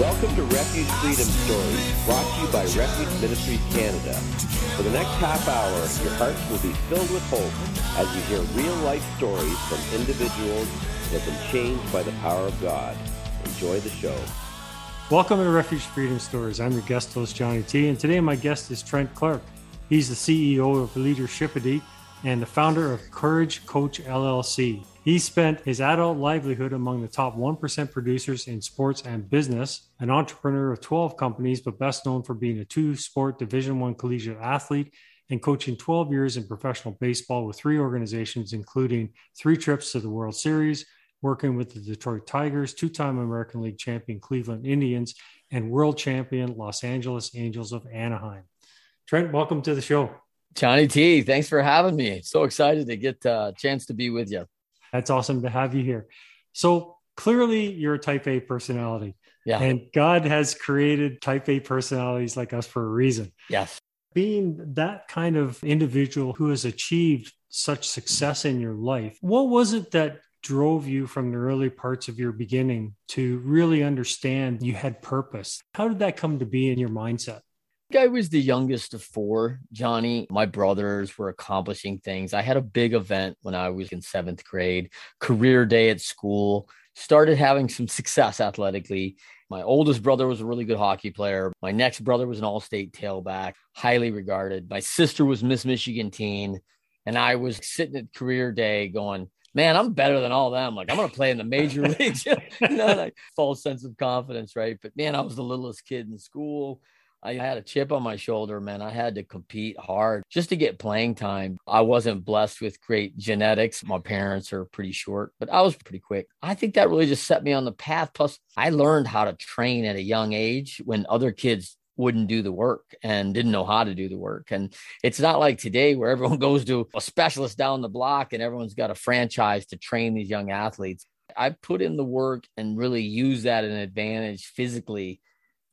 Welcome to Refuge Freedom Stories, brought to you by Refuge Ministries Canada. For the next half hour, your hearts will be filled with hope as you hear real life stories from individuals that have been changed by the power of God. Enjoy the show. Welcome to Refuge Freedom Stories. I'm your guest host, Johnny T, and today my guest is Trent Clark. He's the CEO of Leadershipity and the founder of Courage Coach LLC. He spent his adult livelihood among the top 1% producers in sports and business, an entrepreneur of 12 companies, but best known for being a two sport Division One collegiate athlete and coaching 12 years in professional baseball with three organizations, including three trips to the World Series, working with the Detroit Tigers, two time American League champion Cleveland Indians, and world champion Los Angeles Angels of Anaheim. Trent, welcome to the show. Johnny T, thanks for having me. So excited to get a chance to be with you. That's awesome to have you here. So clearly, you're a type A personality. Yeah. And God has created type A personalities like us for a reason. Yes. Being that kind of individual who has achieved such success in your life, what was it that drove you from the early parts of your beginning to really understand you had purpose? How did that come to be in your mindset? I was the youngest of four, Johnny. My brothers were accomplishing things. I had a big event when I was in seventh grade, career day at school, started having some success athletically. My oldest brother was a really good hockey player. My next brother was an all state tailback, highly regarded. My sister was Miss Michigan teen. And I was sitting at career day going, man, I'm better than all them. Like I'm gonna play in the major leagues. you know, like false sense of confidence, right? But man, I was the littlest kid in school. I had a chip on my shoulder, man. I had to compete hard just to get playing time. I wasn't blessed with great genetics. My parents are pretty short, but I was pretty quick. I think that really just set me on the path. Plus, I learned how to train at a young age when other kids wouldn't do the work and didn't know how to do the work. And it's not like today where everyone goes to a specialist down the block and everyone's got a franchise to train these young athletes. I put in the work and really use that an advantage physically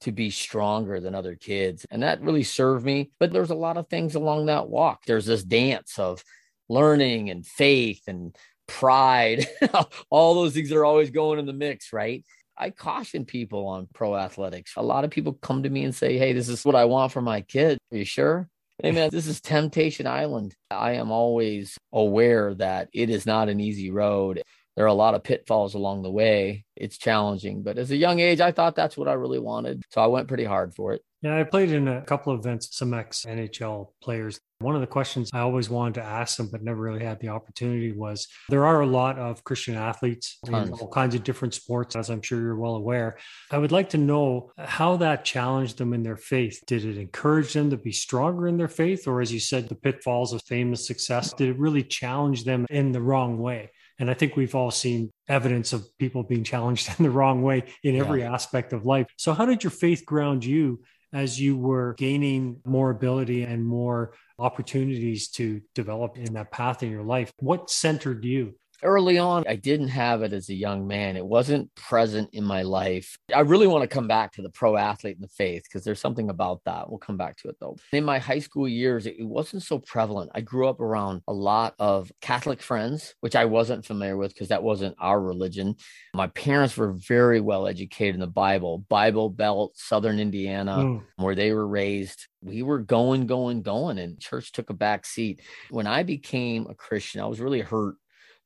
to be stronger than other kids. And that really served me. But there's a lot of things along that walk. There's this dance of learning and faith and pride. All those things are always going in the mix, right? I caution people on pro athletics. A lot of people come to me and say, Hey, this is what I want for my kid. Are you sure? Hey, man, this is Temptation Island. I am always aware that it is not an easy road there are a lot of pitfalls along the way. It's challenging, but as a young age, I thought that's what I really wanted. So I went pretty hard for it. Yeah, I played in a couple of events, some ex NHL players. One of the questions I always wanted to ask them, but never really had the opportunity was there are a lot of Christian athletes Tons. in all kinds of different sports, as I'm sure you're well aware. I would like to know how that challenged them in their faith. Did it encourage them to be stronger in their faith? Or, as you said, the pitfalls of famous success, did it really challenge them in the wrong way? And I think we've all seen evidence of people being challenged in the wrong way in every yeah. aspect of life. So, how did your faith ground you as you were gaining more ability and more opportunities to develop in that path in your life? What centered you? Early on, I didn't have it as a young man. It wasn't present in my life. I really want to come back to the pro athlete and the faith because there's something about that. We'll come back to it though. In my high school years, it wasn't so prevalent. I grew up around a lot of Catholic friends, which I wasn't familiar with because that wasn't our religion. My parents were very well educated in the Bible, Bible Belt, Southern Indiana, mm. where they were raised we were going, going, going, and church took a back seat. When I became a Christian, I was really hurt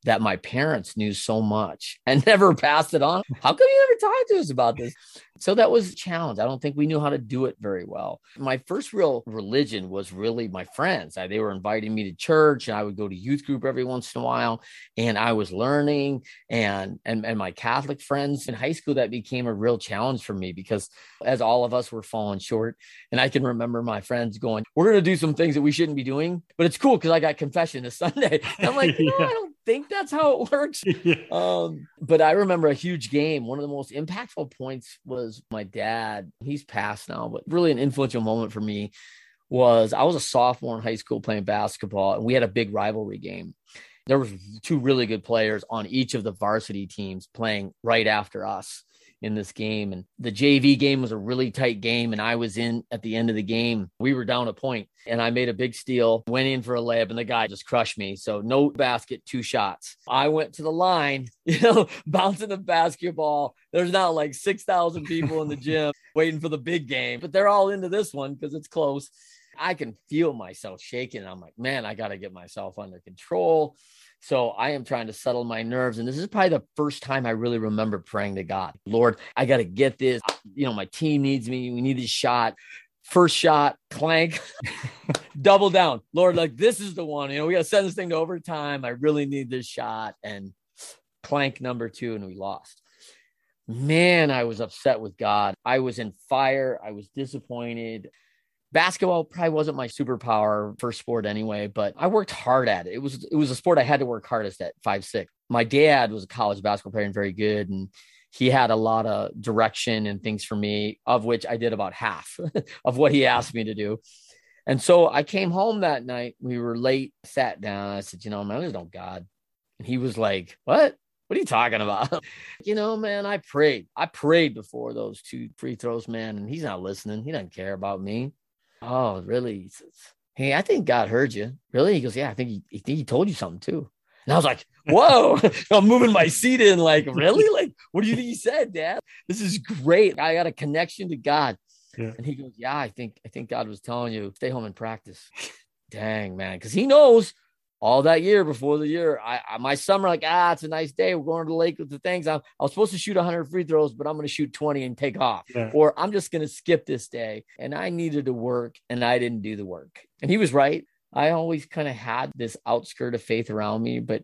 that my parents knew so much and never passed it on. How come you never talked to us about this? So that was a challenge. I don't think we knew how to do it very well. My first real religion was really my friends. I, they were inviting me to church and I would go to youth group every once in a while and I was learning and and and my Catholic friends in high school that became a real challenge for me because as all of us were falling short and I can remember my friends going, "We're going to do some things that we shouldn't be doing, but it's cool cuz I got confession this Sunday." And I'm like, "No. I don't think that's how it works." yeah. um, but I remember a huge game. One of the most impactful points was my dad. He's passed now, but really an influential moment for me was I was a sophomore in high school playing basketball, and we had a big rivalry game. There was two really good players on each of the varsity teams playing right after us in this game. And the JV game was a really tight game. And I was in at the end of the game. We were down a point and I made a big steal, went in for a layup, and the guy just crushed me. So no basket, two shots. I went to the line, you know, bouncing the basketball. There's now like 6,000 people in the gym waiting for the big game, but they're all into this one because it's close. I can feel myself shaking. I'm like, man, I got to get myself under control. So I am trying to settle my nerves. And this is probably the first time I really remember praying to God, Lord, I got to get this. You know, my team needs me. We need this shot. First shot, clank, double down. Lord, like this is the one. You know, we got to send this thing to overtime. I really need this shot. And clank number two, and we lost. Man, I was upset with God. I was in fire. I was disappointed basketball probably wasn't my superpower for sport anyway, but I worked hard at it. It was it was a sport I had to work hardest at five six. My dad was a college basketball player and very good, and he had a lot of direction and things for me, of which I did about half of what he asked me to do. And so I came home that night. We were late, sat down. I said, you know, man, there's no God. And he was like, what? What are you talking about? you know, man, I prayed. I prayed before those two free throws, man, and he's not listening. He doesn't care about me. Oh, really? He says, Hey, I think God heard you. Really? He goes, Yeah, I think he, he, he told you something too. And I was like, Whoa, I'm moving my seat in, like, really? Like, what do you think he said, Dad? This is great. I got a connection to God. Yeah. And he goes, Yeah, I think I think God was telling you, stay home and practice. Dang, man. Cause he knows all that year before the year. I, I, my summer, like, ah, it's a nice day. We're going to the lake with the things. I, I was supposed to shoot 100 free throws, but I'm going to shoot 20 and take off. Yeah. Or I'm just going to skip this day. And I needed to work and I didn't do the work. And he was right. I always kind of had this outskirt of faith around me, but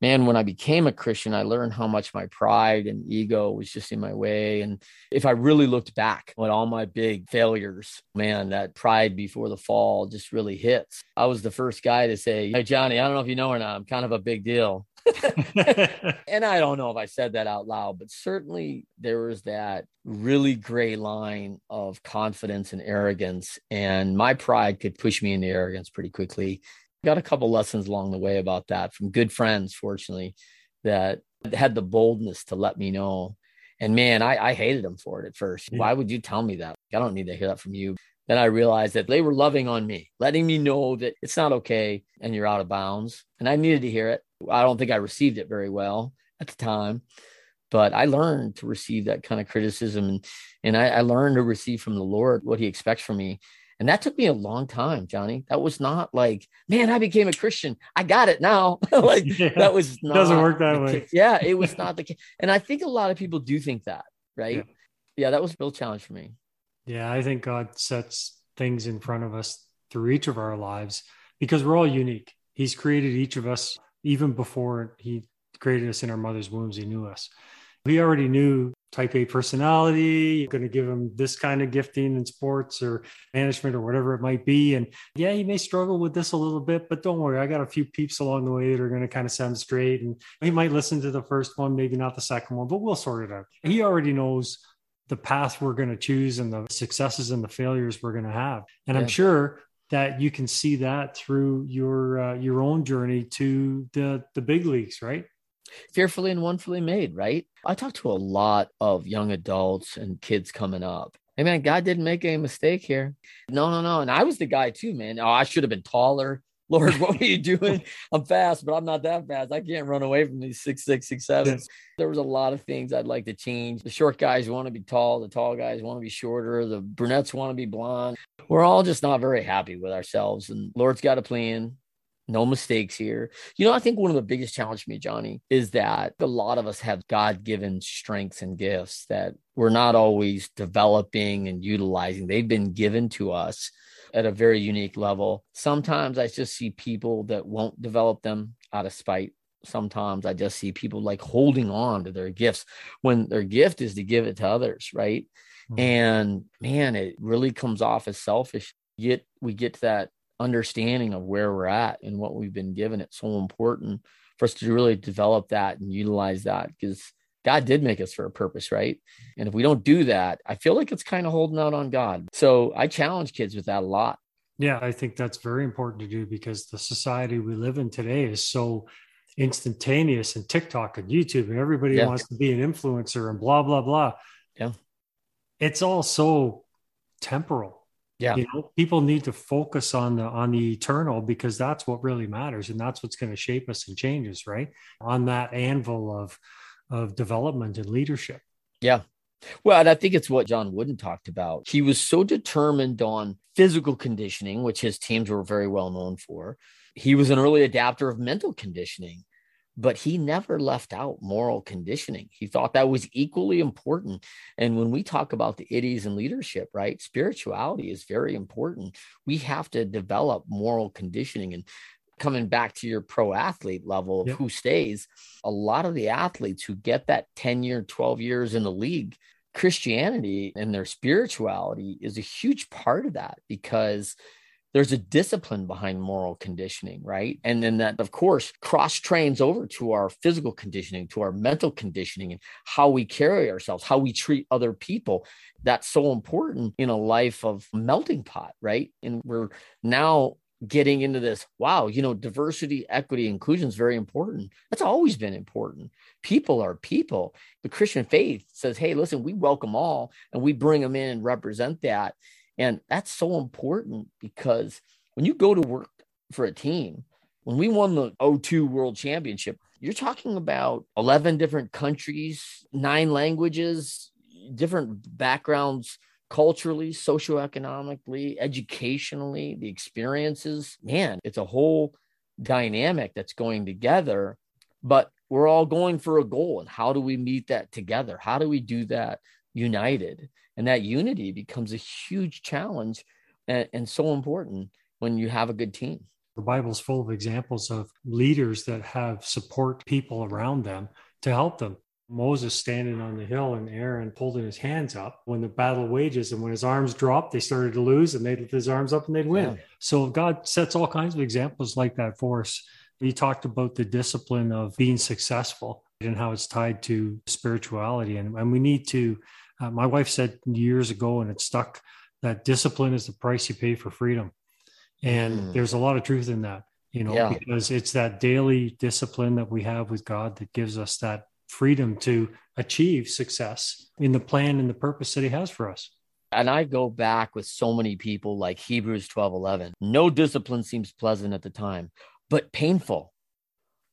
man, when I became a Christian, I learned how much my pride and ego was just in my way. And if I really looked back at all my big failures, man, that pride before the fall just really hits. I was the first guy to say, Hey, Johnny, I don't know if you know or not, I'm kind of a big deal. and I don't know if I said that out loud, but certainly there was that really gray line of confidence and arrogance. And my pride could push me into arrogance pretty quickly. Got a couple lessons along the way about that from good friends, fortunately, that had the boldness to let me know. And man, I, I hated them for it at first. Yeah. Why would you tell me that? I don't need to hear that from you. Then I realized that they were loving on me, letting me know that it's not okay and you're out of bounds. And I needed to hear it. I don't think I received it very well at the time, but I learned to receive that kind of criticism and, and I, I learned to receive from the Lord what he expects from me. And that took me a long time, Johnny. That was not like, man, I became a Christian. I got it now. like yeah, that was not doesn't work that way. Case. Yeah, it was not the case. And I think a lot of people do think that, right? Yeah. yeah, that was a real challenge for me. Yeah, I think God sets things in front of us through each of our lives because we're all unique. He's created each of us even before he created us in our mother's wombs. He knew us. He already knew type A personality, You're going to give him this kind of gifting in sports or management or whatever it might be. And yeah, he may struggle with this a little bit, but don't worry. I got a few peeps along the way that are going to kind of sound straight. And he might listen to the first one, maybe not the second one, but we'll sort it out. He already knows the path we're going to choose and the successes and the failures we're going to have. And yeah. I'm sure that you can see that through your uh, your own journey to the the big leagues, right? Fearfully and wonderfully made, right? I talk to a lot of young adults and kids coming up. Hey man, God didn't make any mistake here. No, no, no. And I was the guy too, man. Oh, I should have been taller. Lord, what were you doing? I'm fast, but I'm not that fast. I can't run away from these six, six, six, sevens. There was a lot of things I'd like to change. The short guys want to be tall, the tall guys want to be shorter, the brunettes want to be blonde. We're all just not very happy with ourselves. And Lord's got a plan. No mistakes here. You know, I think one of the biggest challenges for me, Johnny, is that a lot of us have God given strengths and gifts that we're not always developing and utilizing. They've been given to us at a very unique level. Sometimes I just see people that won't develop them out of spite. Sometimes I just see people like holding on to their gifts when their gift is to give it to others, right? Mm-hmm. And man, it really comes off as selfish. Yet we get to that understanding of where we're at and what we've been given. It's so important for us to really develop that and utilize that because God did make us for a purpose, right? And if we don't do that, I feel like it's kind of holding out on God. So I challenge kids with that a lot. Yeah, I think that's very important to do because the society we live in today is so instantaneous and TikTok and YouTube and everybody yeah. wants to be an influencer and blah blah blah. Yeah. It's all so temporal yeah. You know people need to focus on the on the eternal because that's what really matters and that's what's going to shape us and change us right? On that anvil of of development and leadership. Yeah. Well, and I think it's what John Wooden talked about. He was so determined on physical conditioning, which his teams were very well known for. He was an early adapter of mental conditioning but he never left out moral conditioning. He thought that was equally important. And when we talk about the iddies and leadership, right, spirituality is very important. We have to develop moral conditioning. And coming back to your pro athlete level of yep. who stays, a lot of the athletes who get that 10 year, 12 years in the league, Christianity and their spirituality is a huge part of that because there's a discipline behind moral conditioning, right? And then that, of course, cross trains over to our physical conditioning, to our mental conditioning, and how we carry ourselves, how we treat other people. That's so important in a life of melting pot, right? And we're now getting into this wow you know diversity equity inclusion is very important that's always been important people are people the christian faith says hey listen we welcome all and we bring them in and represent that and that's so important because when you go to work for a team, when we won the 02 World Championship, you're talking about 11 different countries, nine languages, different backgrounds culturally, socioeconomically, educationally, the experiences. Man, it's a whole dynamic that's going together, but we're all going for a goal. And how do we meet that together? How do we do that united? And that unity becomes a huge challenge and, and so important when you have a good team. The Bible's full of examples of leaders that have support people around them to help them. Moses standing on the hill and Aaron holding his hands up when the battle wages. And when his arms dropped, they started to lose and they'd lift his arms up and they'd win. Yeah. So God sets all kinds of examples like that for us. He talked about the discipline of being successful and how it's tied to spirituality. And, and we need to uh, my wife said years ago, and it stuck that discipline is the price you pay for freedom. And mm. there's a lot of truth in that, you know, yeah. because it's that daily discipline that we have with God that gives us that freedom to achieve success in the plan and the purpose that He has for us. And I go back with so many people like Hebrews 12 11. No discipline seems pleasant at the time, but painful.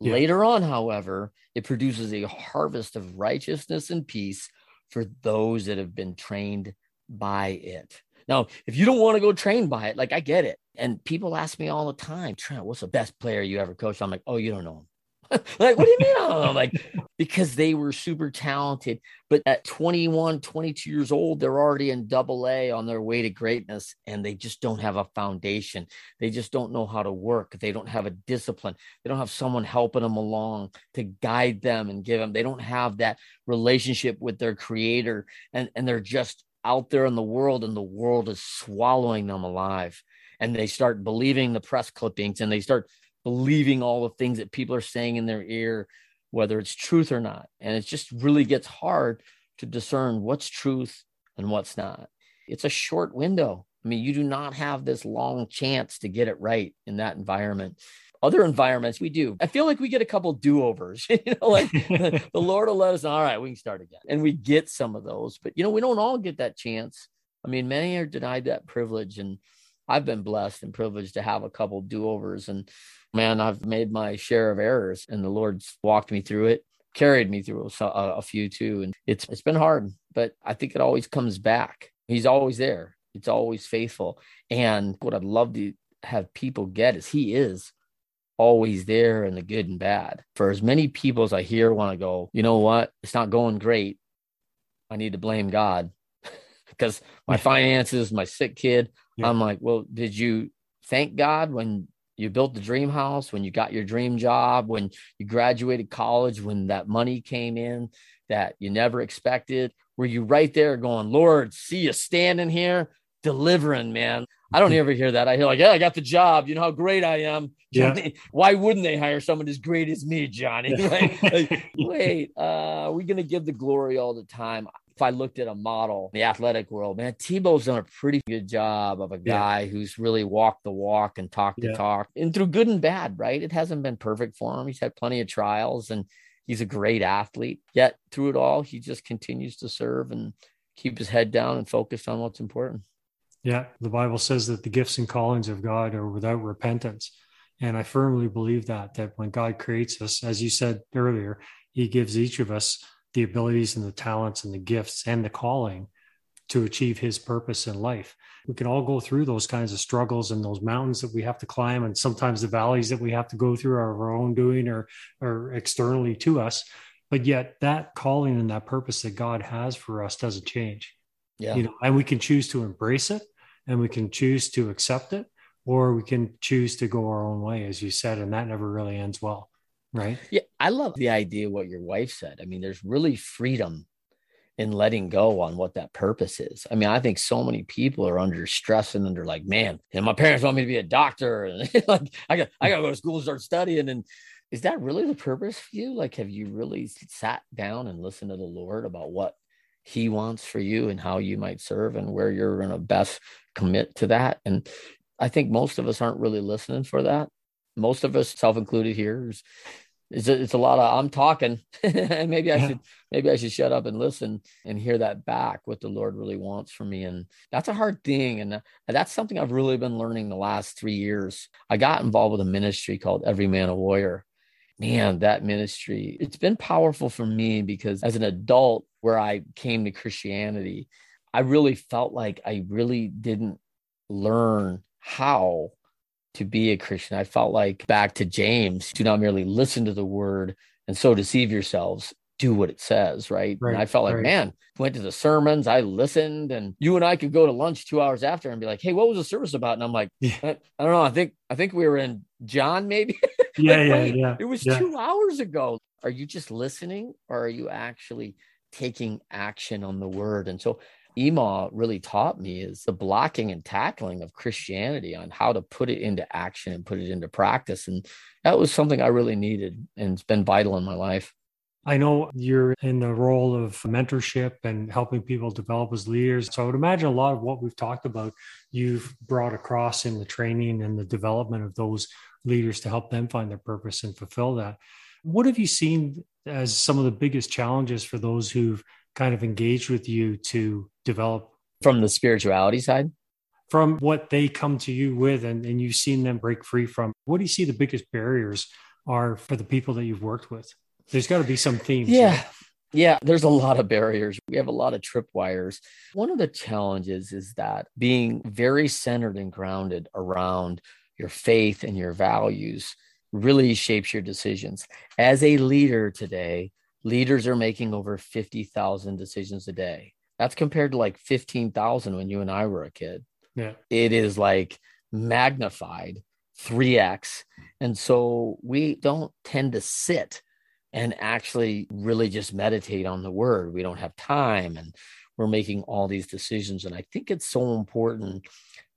Yeah. Later on, however, it produces a harvest of righteousness and peace for those that have been trained by it. Now, if you don't want to go train by it, like I get it. And people ask me all the time, Trent, what's the best player you ever coached? I'm like, oh, you don't know him. like, what do you mean? Know. Like, because they were super talented. But at 21, 22 years old, they're already in double A on their way to greatness and they just don't have a foundation. They just don't know how to work. They don't have a discipline. They don't have someone helping them along to guide them and give them. They don't have that relationship with their creator. And, and they're just out there in the world and the world is swallowing them alive. And they start believing the press clippings and they start believing all the things that people are saying in their ear, whether it's truth or not. And it just really gets hard to discern what's truth and what's not. It's a short window. I mean, you do not have this long chance to get it right in that environment. Other environments, we do. I feel like we get a couple do overs. you know, like the Lord will let us, all right, we can start again. And we get some of those, but you know, we don't all get that chance. I mean, many are denied that privilege. And I've been blessed and privileged to have a couple do overs. And man, I've made my share of errors, and the Lord's walked me through it, carried me through a, a few too. And it's it's been hard, but I think it always comes back. He's always there. It's always faithful. And what I'd love to have people get is He is always there in the good and bad. For as many people as I hear want to go, you know what? It's not going great. I need to blame God because my finances, my sick kid. Yeah. I'm like, well, did you thank God when you built the dream house, when you got your dream job, when you graduated college, when that money came in that you never expected? Were you right there going, Lord, see you standing here delivering, man? I don't ever hear that. I hear like, yeah, I got the job. You know how great I am. Johnny. Yeah. Why wouldn't they hire someone as great as me, Johnny? like, like, wait, uh, are we going to give the glory all the time? If I looked at a model in the athletic world, man, Tebow's done a pretty good job of a guy yeah. who's really walked the walk and talked the talk and through good and bad, right? It hasn't been perfect for him. He's had plenty of trials and he's a great athlete. Yet through it all, he just continues to serve and keep his head down and focused on what's important. Yeah, the Bible says that the gifts and callings of God are without repentance. And I firmly believe that, that when God creates us, as you said earlier, he gives each of us the abilities and the talents and the gifts and the calling to achieve his purpose in life. We can all go through those kinds of struggles and those mountains that we have to climb, and sometimes the valleys that we have to go through are of our own doing or, or externally to us. But yet, that calling and that purpose that God has for us doesn't change. Yeah. You know, and we can choose to embrace it and we can choose to accept it or we can choose to go our own way as you said and that never really ends well right yeah i love the idea what your wife said i mean there's really freedom in letting go on what that purpose is. I mean, I think so many people are under stress and under like, man, and my parents want me to be a doctor, and like I got I got to go to school and start studying. And is that really the purpose for you? Like, have you really sat down and listened to the Lord about what He wants for you and how you might serve and where you're to best commit to that. And I think most of us aren't really listening for that. Most of us, self included here, is, is it's a lot of I'm talking. maybe I yeah. should maybe I should shut up and listen and hear that back what the Lord really wants for me. And that's a hard thing. And uh, that's something I've really been learning the last three years. I got involved with a ministry called Every Man a Warrior. Man, that ministry, it's been powerful for me because as an adult, where I came to Christianity, I really felt like I really didn't learn how to be a Christian. I felt like back to James, do not merely listen to the word and so deceive yourselves, do what it says, right? right and I felt like, right. man, went to the sermons, I listened, and you and I could go to lunch two hours after and be like, hey, what was the service about? And I'm like, yeah. I, I, don't know. I think I think we were in John, maybe. Yeah, like, yeah, wait, yeah. It was yeah. two hours ago. Are you just listening or are you actually taking action on the word? And so Ema really taught me is the blocking and tackling of Christianity on how to put it into action and put it into practice. And that was something I really needed and it's been vital in my life. I know you're in the role of mentorship and helping people develop as leaders. So I would imagine a lot of what we've talked about, you've brought across in the training and the development of those leaders to help them find their purpose and fulfill that. What have you seen as some of the biggest challenges for those who've kind of engaged with you to develop from the spirituality side? from what they come to you with and, and you've seen them break free from what do you see the biggest barriers are for the people that you've worked with? There's got to be some themes yeah. right? yeah there's a lot of barriers. We have a lot of tripwires. One of the challenges is that being very centered and grounded around your faith and your values really shapes your decisions. As a leader today leaders are making over 50,000 decisions a day. That's compared to like 15,000 when you and I were a kid. Yeah. It is like magnified 3x. And so we don't tend to sit and actually really just meditate on the word. We don't have time and we're making all these decisions. And I think it's so important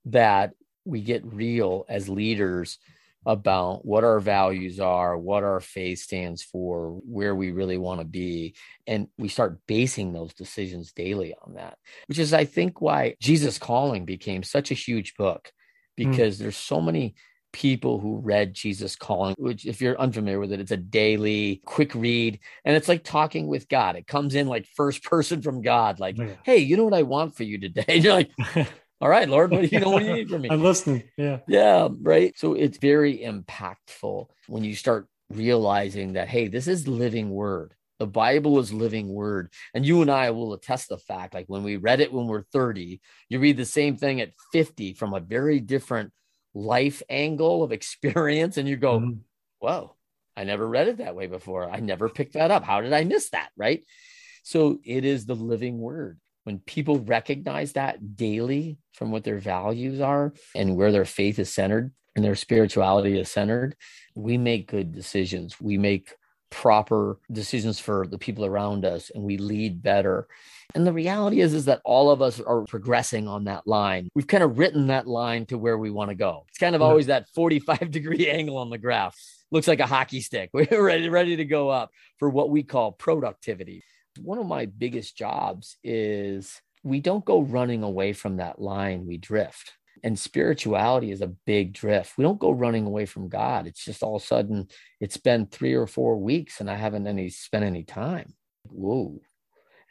that we get real as leaders about what our values are, what our faith stands for, where we really want to be. And we start basing those decisions daily on that, which is, I think, why Jesus Calling became such a huge book hmm. because mm. there's so many people who read Jesus Calling, which, if you're unfamiliar with it, it's a daily quick read. And it's like talking with God. It comes in like first person from God, like, yeah. hey, you know what I want for you today? And you're like, all right, Lord, what do you know? What do you need from me? I'm listening. Yeah. Yeah. Right. So it's very impactful when you start realizing that, hey, this is living word. The Bible is living word. And you and I will attest the fact, like when we read it when we're 30, you read the same thing at 50 from a very different life angle of experience. And you go, mm-hmm. whoa, I never read it that way before. I never picked that up. How did I miss that? Right. So it is the living word. When people recognize that daily from what their values are and where their faith is centered and their spirituality is centered, we make good decisions. We make proper decisions for the people around us and we lead better. And the reality is is that all of us are progressing on that line. We've kind of written that line to where we want to go. It's kind of always that 45 degree angle on the graph. Looks like a hockey stick. We're ready ready to go up for what we call productivity. One of my biggest jobs is we don't go running away from that line, we drift and spirituality is a big drift. We don't go running away from God. It's just all of a sudden it's been three or four weeks and I haven't any spent any time. Whoa.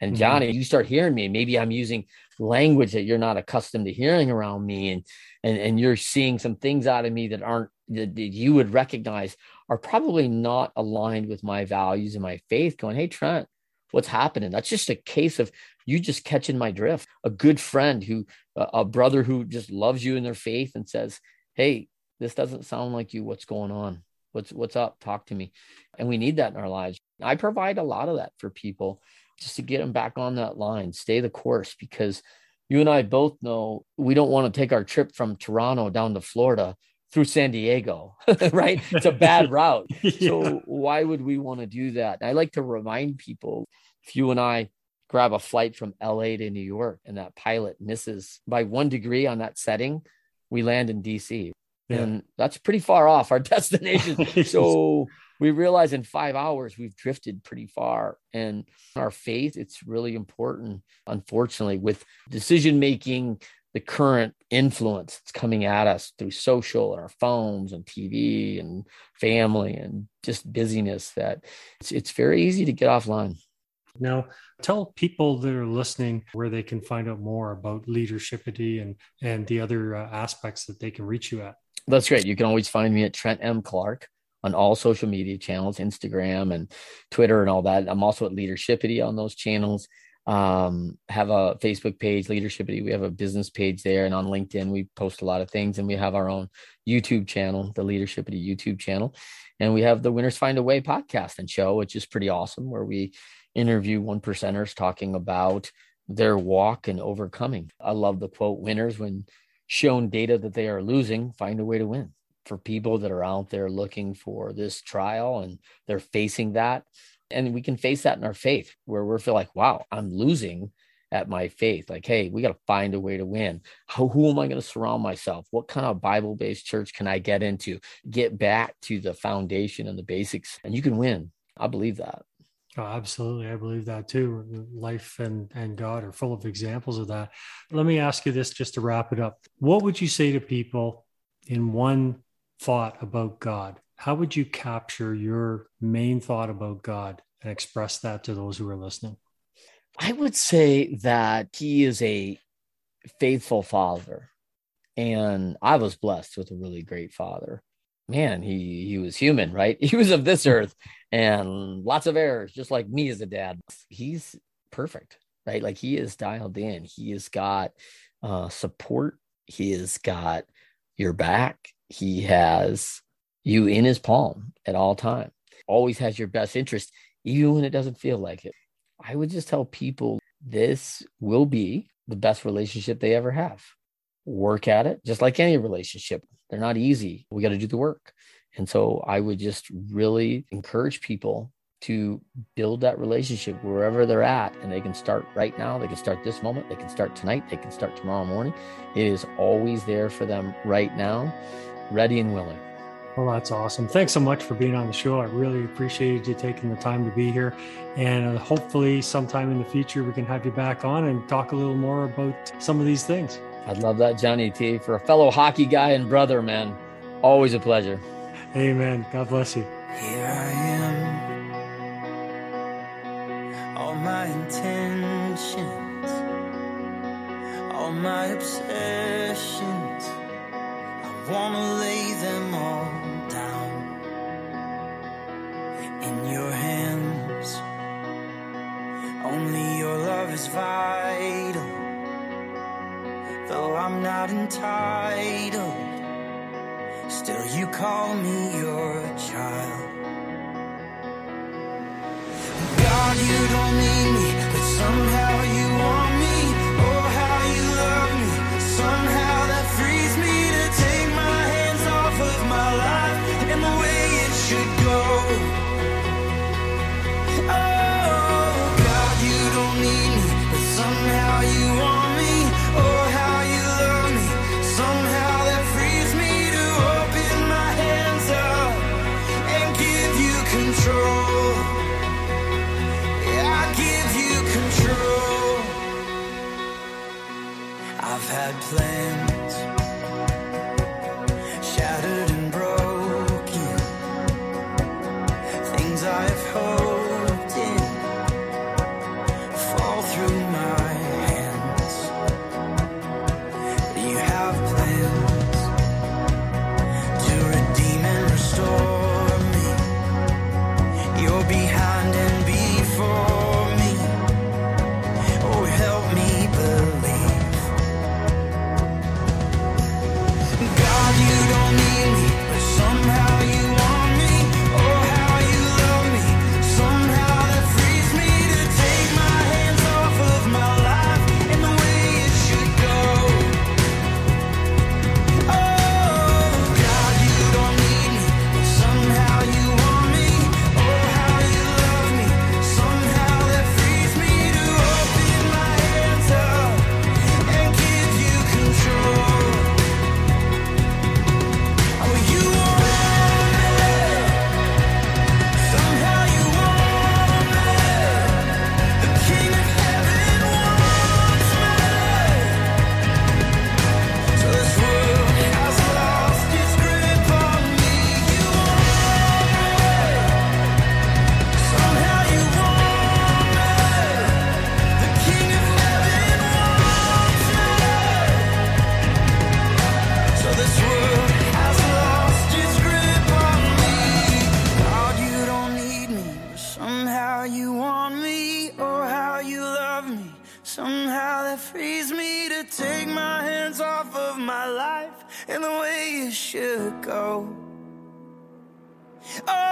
And mm-hmm. Johnny, mm-hmm. you start hearing me. Maybe I'm using language that you're not accustomed to hearing around me, and and and you're seeing some things out of me that aren't that, that you would recognize are probably not aligned with my values and my faith. Going, hey Trent, what's happening? That's just a case of you just catching my drift. A good friend who, a brother who just loves you in their faith and says, Hey, this doesn't sound like you. What's going on? What's, what's up? Talk to me. And we need that in our lives. I provide a lot of that for people just to get them back on that line, stay the course because you and I both know we don't want to take our trip from Toronto down to Florida through San Diego, right? It's a bad route. yeah. So why would we want to do that? I like to remind people if you and I grab a flight from LA to New York and that pilot misses by one degree on that setting, we land in DC. Yeah. And that's pretty far off our destination. so we realize in five hours we've drifted pretty far. And our faith, it's really important, unfortunately, with decision making, the current influence that's coming at us through social and our phones and TV and family and just busyness that it's, it's very easy to get offline. Now, tell people that are listening where they can find out more about leadershipity and and the other uh, aspects that they can reach you at. That's great. You can always find me at Trent M. Clark on all social media channels, Instagram and Twitter and all that. I'm also at Leadershipity on those channels. Um, have a Facebook page, Leadershipity. We have a business page there, and on LinkedIn we post a lot of things, and we have our own YouTube channel, the Leadershipity YouTube channel, and we have the Winners Find a Way podcast and show, which is pretty awesome, where we interview one percenters talking about their walk and overcoming. I love the quote winners when shown data that they are losing, find a way to win. For people that are out there looking for this trial and they're facing that. And we can face that in our faith where we feel like, wow, I'm losing at my faith. Like, hey, we got to find a way to win. How, who am I going to surround myself? What kind of Bible based church can I get into? Get back to the foundation and the basics, and you can win. I believe that. Oh, absolutely. I believe that too. Life and, and God are full of examples of that. Let me ask you this just to wrap it up. What would you say to people in one thought about God? How would you capture your main thought about God and express that to those who are listening? I would say that He is a faithful father. And I was blessed with a really great father man, he he was human, right? He was of this earth and lots of errors, just like me as a dad. He's perfect, right? Like he is dialed in. He has got uh, support. He has got your back. He has you in his palm at all time. Always has your best interest, even when it doesn't feel like it. I would just tell people this will be the best relationship they ever have. Work at it, just like any relationship. They're not easy. We got to do the work. And so I would just really encourage people to build that relationship wherever they're at. And they can start right now. They can start this moment. They can start tonight. They can start tomorrow morning. It is always there for them right now, ready and willing. Well, that's awesome. Thanks so much for being on the show. I really appreciated you taking the time to be here. And uh, hopefully, sometime in the future, we can have you back on and talk a little more about some of these things. I'd love that, Johnny T. For a fellow hockey guy and brother, man, always a pleasure. Amen. God bless you. Here I am. All my intentions, all my obsessions, I want to lay them all down in your hands. Only your love is vital. Though I'm not entitled, still you call me your child. God, you don't need me, but somehow. Oh.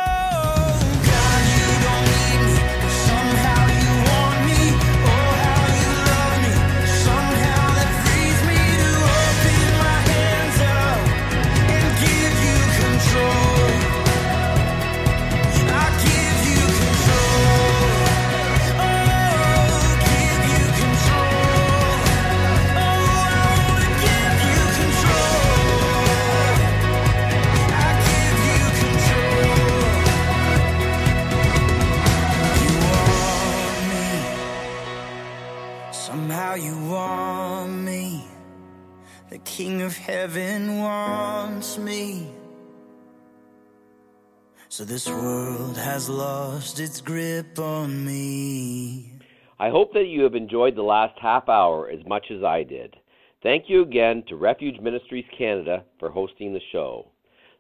So this world has lost its grip on me. I hope that you have enjoyed the last half hour as much as I did. Thank you again to Refuge Ministries Canada for hosting the show.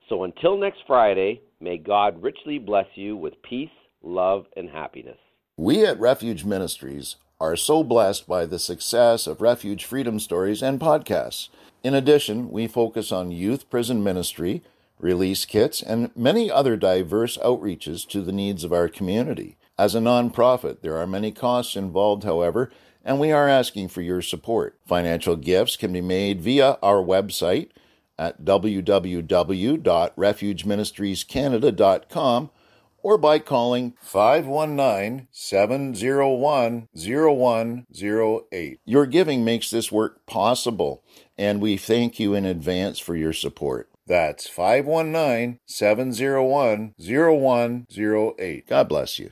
So until next Friday, may God richly bless you with peace, love, and happiness. We at Refuge Ministries are so blessed by the success of Refuge Freedom Stories and podcasts. In addition, we focus on youth prison ministry release kits, and many other diverse outreaches to the needs of our community. As a nonprofit, there are many costs involved, however, and we are asking for your support. Financial gifts can be made via our website at www.refugeministriescanada.com or by calling 519-701-0108. Your giving makes this work possible, and we thank you in advance for your support. That's 519 701 0108. God bless you.